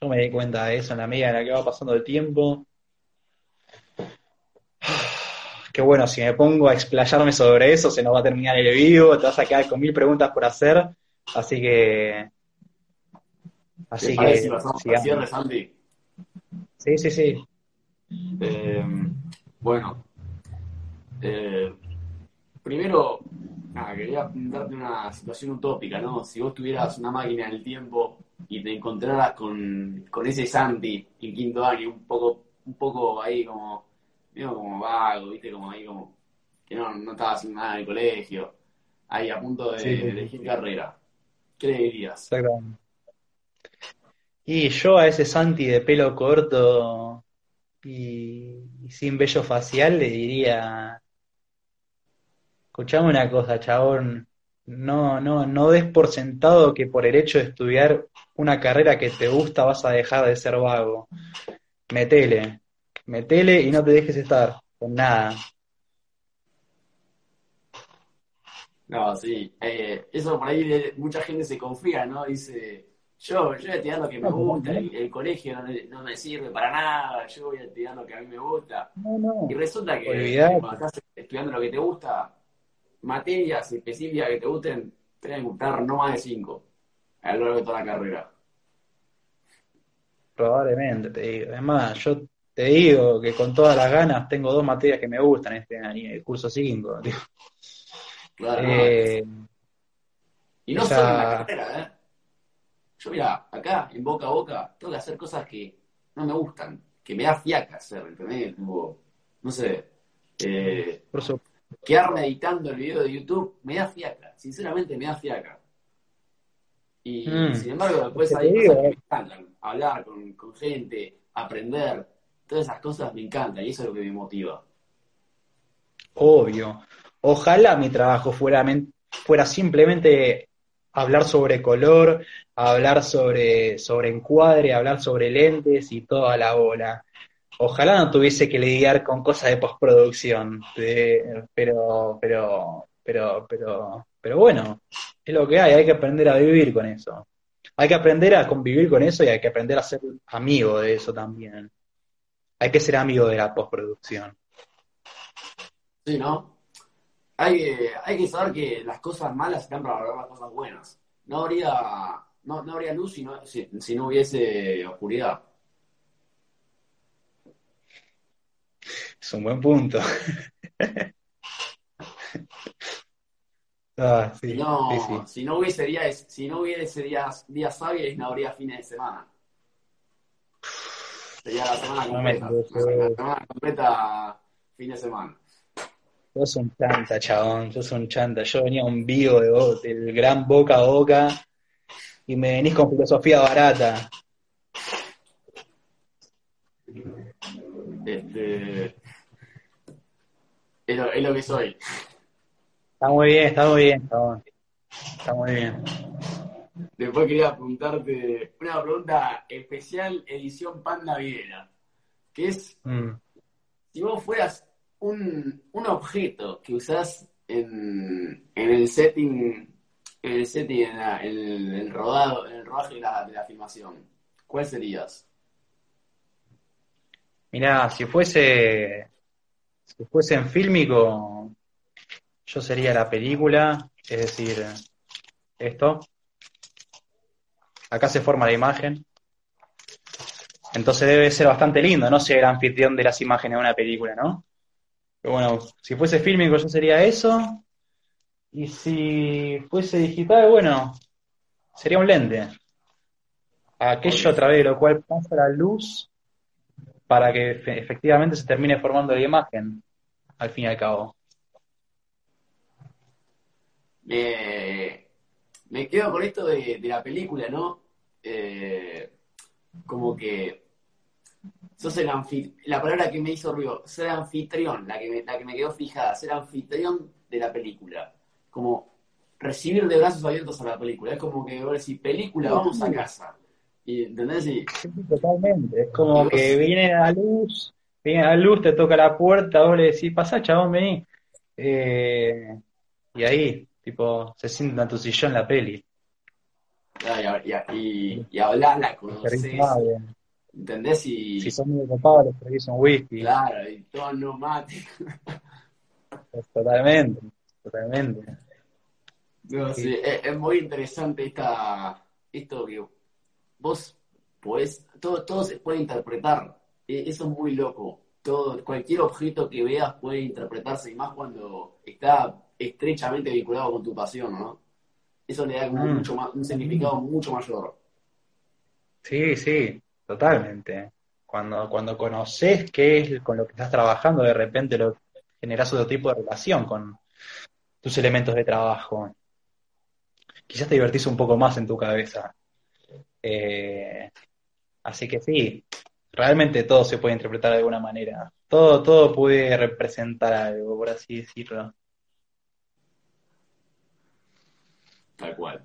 Yo me di cuenta de eso en la medida en la que va pasando el tiempo. Que bueno, si me pongo a explayarme sobre eso, se nos va a terminar el vivo, te vas a quedar con mil preguntas por hacer. Así que. ¿Te Así que. si sigamos. Santi? Sí, sí, sí. Eh, bueno, eh, primero, nada, quería darte una situación utópica, ¿no? Si vos tuvieras una máquina del tiempo y te encontraras con, con ese Santi en quinto año, un poco, un poco ahí como, medio como vago, ¿viste? Como ahí como que no, no estaba haciendo nada en el colegio, ahí a punto de, Sí. de elegir carrera. ¿Qué le dirías? Y yo a ese Santi de pelo corto y, y sin vello facial le diría, escuchame una cosa, chabón, no, no, no des por sentado que por el hecho de estudiar una carrera que te gusta vas a dejar de ser vago. Metele, metele y no te dejes estar con nada. No, sí. Eh, eso por ahí de- mucha gente se confía, ¿no? Dice, yo, yo voy a estudiar lo que me gusta, el, el colegio no, no me sirve para nada, yo voy a estudiar lo que a mí me gusta. No, no. Y resulta que Olvidate. cuando estás estudiando lo que te gusta, materias específicas que te gusten, te van a gustar no más de cinco a lo largo de toda la carrera. Probablemente, te digo. Es más, yo te digo que con todas las ganas tengo dos materias que me gustan este año, el curso 5. Claro, Eh, Y no solo en la carrera, ¿eh? Yo, mira, acá, en boca a boca, tengo que hacer cosas que no me gustan, que me da fiaca hacer, ¿entendés? Tipo, no sé, eh, por su- quedarme editando el video de YouTube me da fiaca, sinceramente me da fiaca. Y Mm. sin embargo, después hay cosas que eh. me encantan, hablar con, con gente, aprender, todas esas cosas me encantan y eso es lo que me motiva. obvio. Ojalá mi trabajo fuera, fuera simplemente hablar sobre color, hablar sobre, sobre encuadre, hablar sobre lentes y toda la bola. Ojalá no tuviese que lidiar con cosas de postproducción, pero, pero, pero, pero, pero bueno, es lo que hay, hay que aprender a vivir con eso. Hay que aprender a convivir con eso y hay que aprender a ser amigo de eso también. Hay que ser amigo de la postproducción. Sí, ¿no? Hay que, hay que saber que las cosas malas están para lograr las cosas buenas. No habría, no, no habría luz si no, si, si no hubiese oscuridad. Es un buen punto. Ah, sí, no, sí, sí. si no hubiese días, si no hubiese días, días hábiles, no habría fines de semana. Sería la semana completa. La semana completa, fin de semana. Sos un chanta, chabón, sos un chanta. Yo venía un vivo de, Bo- del gran boca a boca y me venís con filosofía barata. Este, es, lo, es lo que soy. Está muy bien, está muy bien, chabón. Está muy bien. Después quería preguntarte una pregunta especial edición pan navideña, que es Mm. si vos fueras un, un objeto que usás en, en el setting, en el setting, en, la- en el, el rodado, en el rodaje de la, de la filmación, ¿cuál serías? Mirá, si fuese, si fuese en fílmico, yo sería la película, es decir, esto. Acá se forma la imagen. Entonces debe ser bastante lindo, no ser anfitrión de las imágenes de una película, ¿no? Pero bueno, si fuese fílmico yo sería eso. Y si fuese digital, bueno, sería un lente. Aquello a través de lo cual pasa la luz para que efe- efectivamente se termine formando la imagen, al fin y al cabo. me, me quedo con esto de, de la película, ¿no? Eh, como que sos el anfitrión, la palabra que me hizo ruido, ser anfitrión, la que, me, la que me quedó fijada, ser anfitrión de la película. Como recibir de brazos abiertos a la película. Es como que vos decís, película, vamos a casa. Y, ¿Entendés? Y, totalmente. Es como que viene a luz, viene a luz, te toca la puerta, vos le decís, pasá, chabón, vení. Eh, y ahí, tipo, se sienta en tu sillón la peli. Ah, y, y, y, la Terrible. ¿entendés? Y, Si son muy copados, les servís un whisky. claro, y todo no mate. Totalmente, totalmente. No, sí, es, es muy interesante esta, esto que vos podés, todo, todo se puede interpretar. E- Eso es muy loco. Todo, cualquier objeto que veas puede interpretarse, y más cuando está estrechamente vinculado con tu pasión, ¿no? Eso le da como Mm. mucho más, un significado mucho mayor. Sí, sí, totalmente. Cuando, cuando conoces qué es con lo que estás trabajando, de repente lo generas otro tipo de relación con tus elementos de trabajo. Quizás te divertís un poco más en tu cabeza. Eh, así que sí, realmente todo se puede interpretar de alguna manera. Todo, todo puede representar algo, por así decirlo. Tal cual.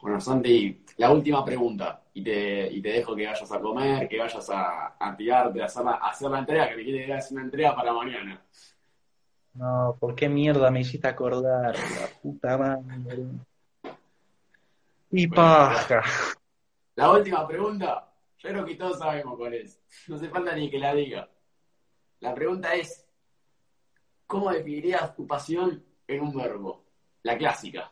Bueno, Santi, la última pregunta. Y te, y te dejo que vayas a comer, que vayas a, a tirarte, a hacer la, a hacer la entrega, que me quiere hacer una entrega para mañana. No, ¿por qué mierda me hiciste acordar? La puta madre. Y Bueno, paja. La última pregunta, yo creo que todos sabemos cuál es. No hace falta ni que la diga. La pregunta es, ¿cómo definirías tu pasión en un verbo? La clásica.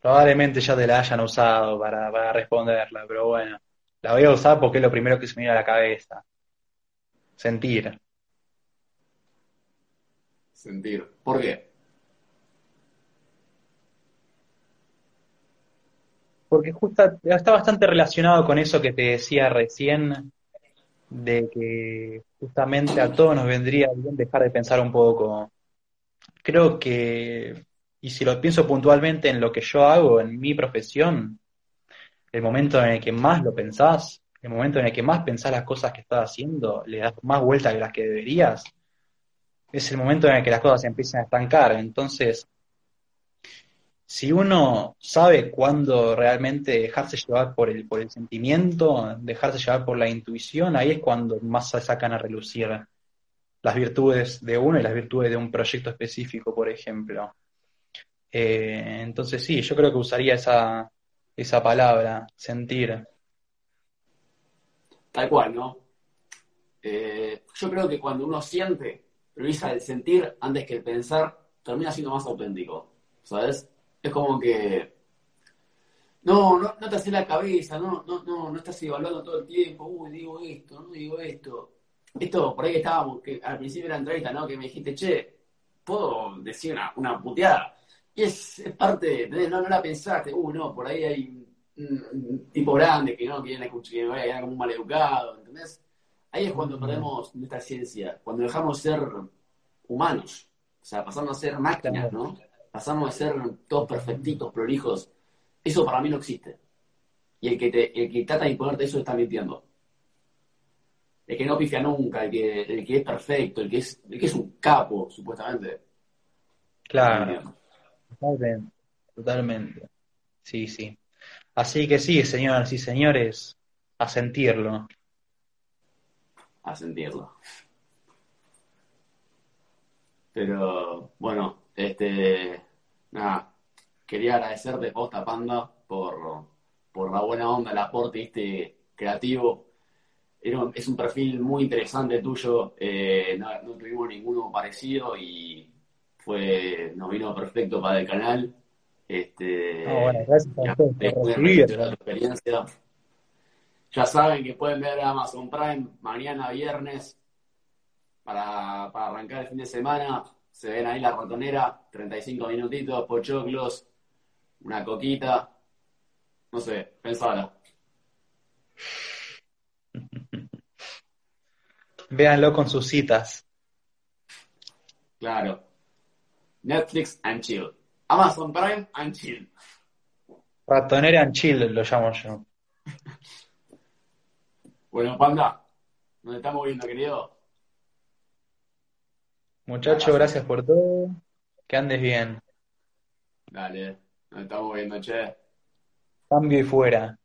Probablemente ya te la hayan usado para, para responderla, pero bueno, la voy a usar porque es lo primero que se me viene a la cabeza. Sentir. Sentir. ¿Por qué? Porque justo está bastante relacionado con eso que te decía recién, de que justamente a todos nos vendría bien dejar de pensar un poco. Creo que, y si lo pienso puntualmente en lo que yo hago, en mi profesión, el momento en el que más lo pensás, el momento en el que más pensás las cosas que estás haciendo, le das más vuelta que las que deberías, es el momento en el que las cosas se empiezan a estancar. Entonces, si uno sabe cuándo realmente dejarse llevar por el, por el sentimiento, dejarse llevar por la intuición, ahí es cuando más se sacan a relucir las virtudes de uno y las virtudes de un proyecto específico, por ejemplo. Eh, entonces sí, yo creo que usaría esa, esa palabra, sentir. Tal cual, ¿no? Eh, yo creo que cuando uno siente, prioriza el sentir antes que el pensar, termina siendo más auténtico, ¿sabes? Es como que no, no, no te haces la cabeza, no, no, no, no estás evaluando todo el tiempo, uy, digo esto, no digo esto. Esto, por ahí que estábamos, que al principio de la entrevista, ¿no? Que me dijiste, che, puedo decir una, una puteada. Y es, es parte, ¿entendés? No, no la pensaste, uy, no, por ahí hay un, un tipo grande que no quieren escuchar, que me vaya a quedar como un maleducado, ¿entendés? Ahí es cuando perdemos nuestra ciencia, cuando dejamos de ser humanos, o sea, pasamos a ser máquinas, ¿no? Pasamos a ser todos perfectitos, prolijos. Eso para mí no existe. Y el que, te, el que trata de imponerte eso está mintiendo. El que no pifia nunca, el que, el que es perfecto, el que es, el que es un capo, supuestamente. Claro, totalmente, totalmente. Sí, sí. Así que sí, señoras y señores, a sentirlo. a sentirlo. Pero bueno, este nada, quería agradecerte posta Panda por, por la buena onda, el aporte este creativo. Era un- es un perfil muy interesante tuyo, eh, no, no tuvimos ninguno parecido y fue, nos vino perfecto para el canal. Este, No, bueno, gracias ya, experiencia. Ya saben que pueden ver Amazon Prime mañana viernes para, para arrancar el fin de semana. Se ven ahí la ratonera, 35 minutitos, pochoclos, una coquita. No sé, pensala. Véanlo con sus citas. Claro. Netflix and chill. Amazon Prime and chill. Ratonera en chill lo llamo yo. Bueno, Panda, nos estamos viendo, querido. Muchacho, gracias por todo. Que andes bien. Dale, nos estamos viendo, che. Cambio y fuera.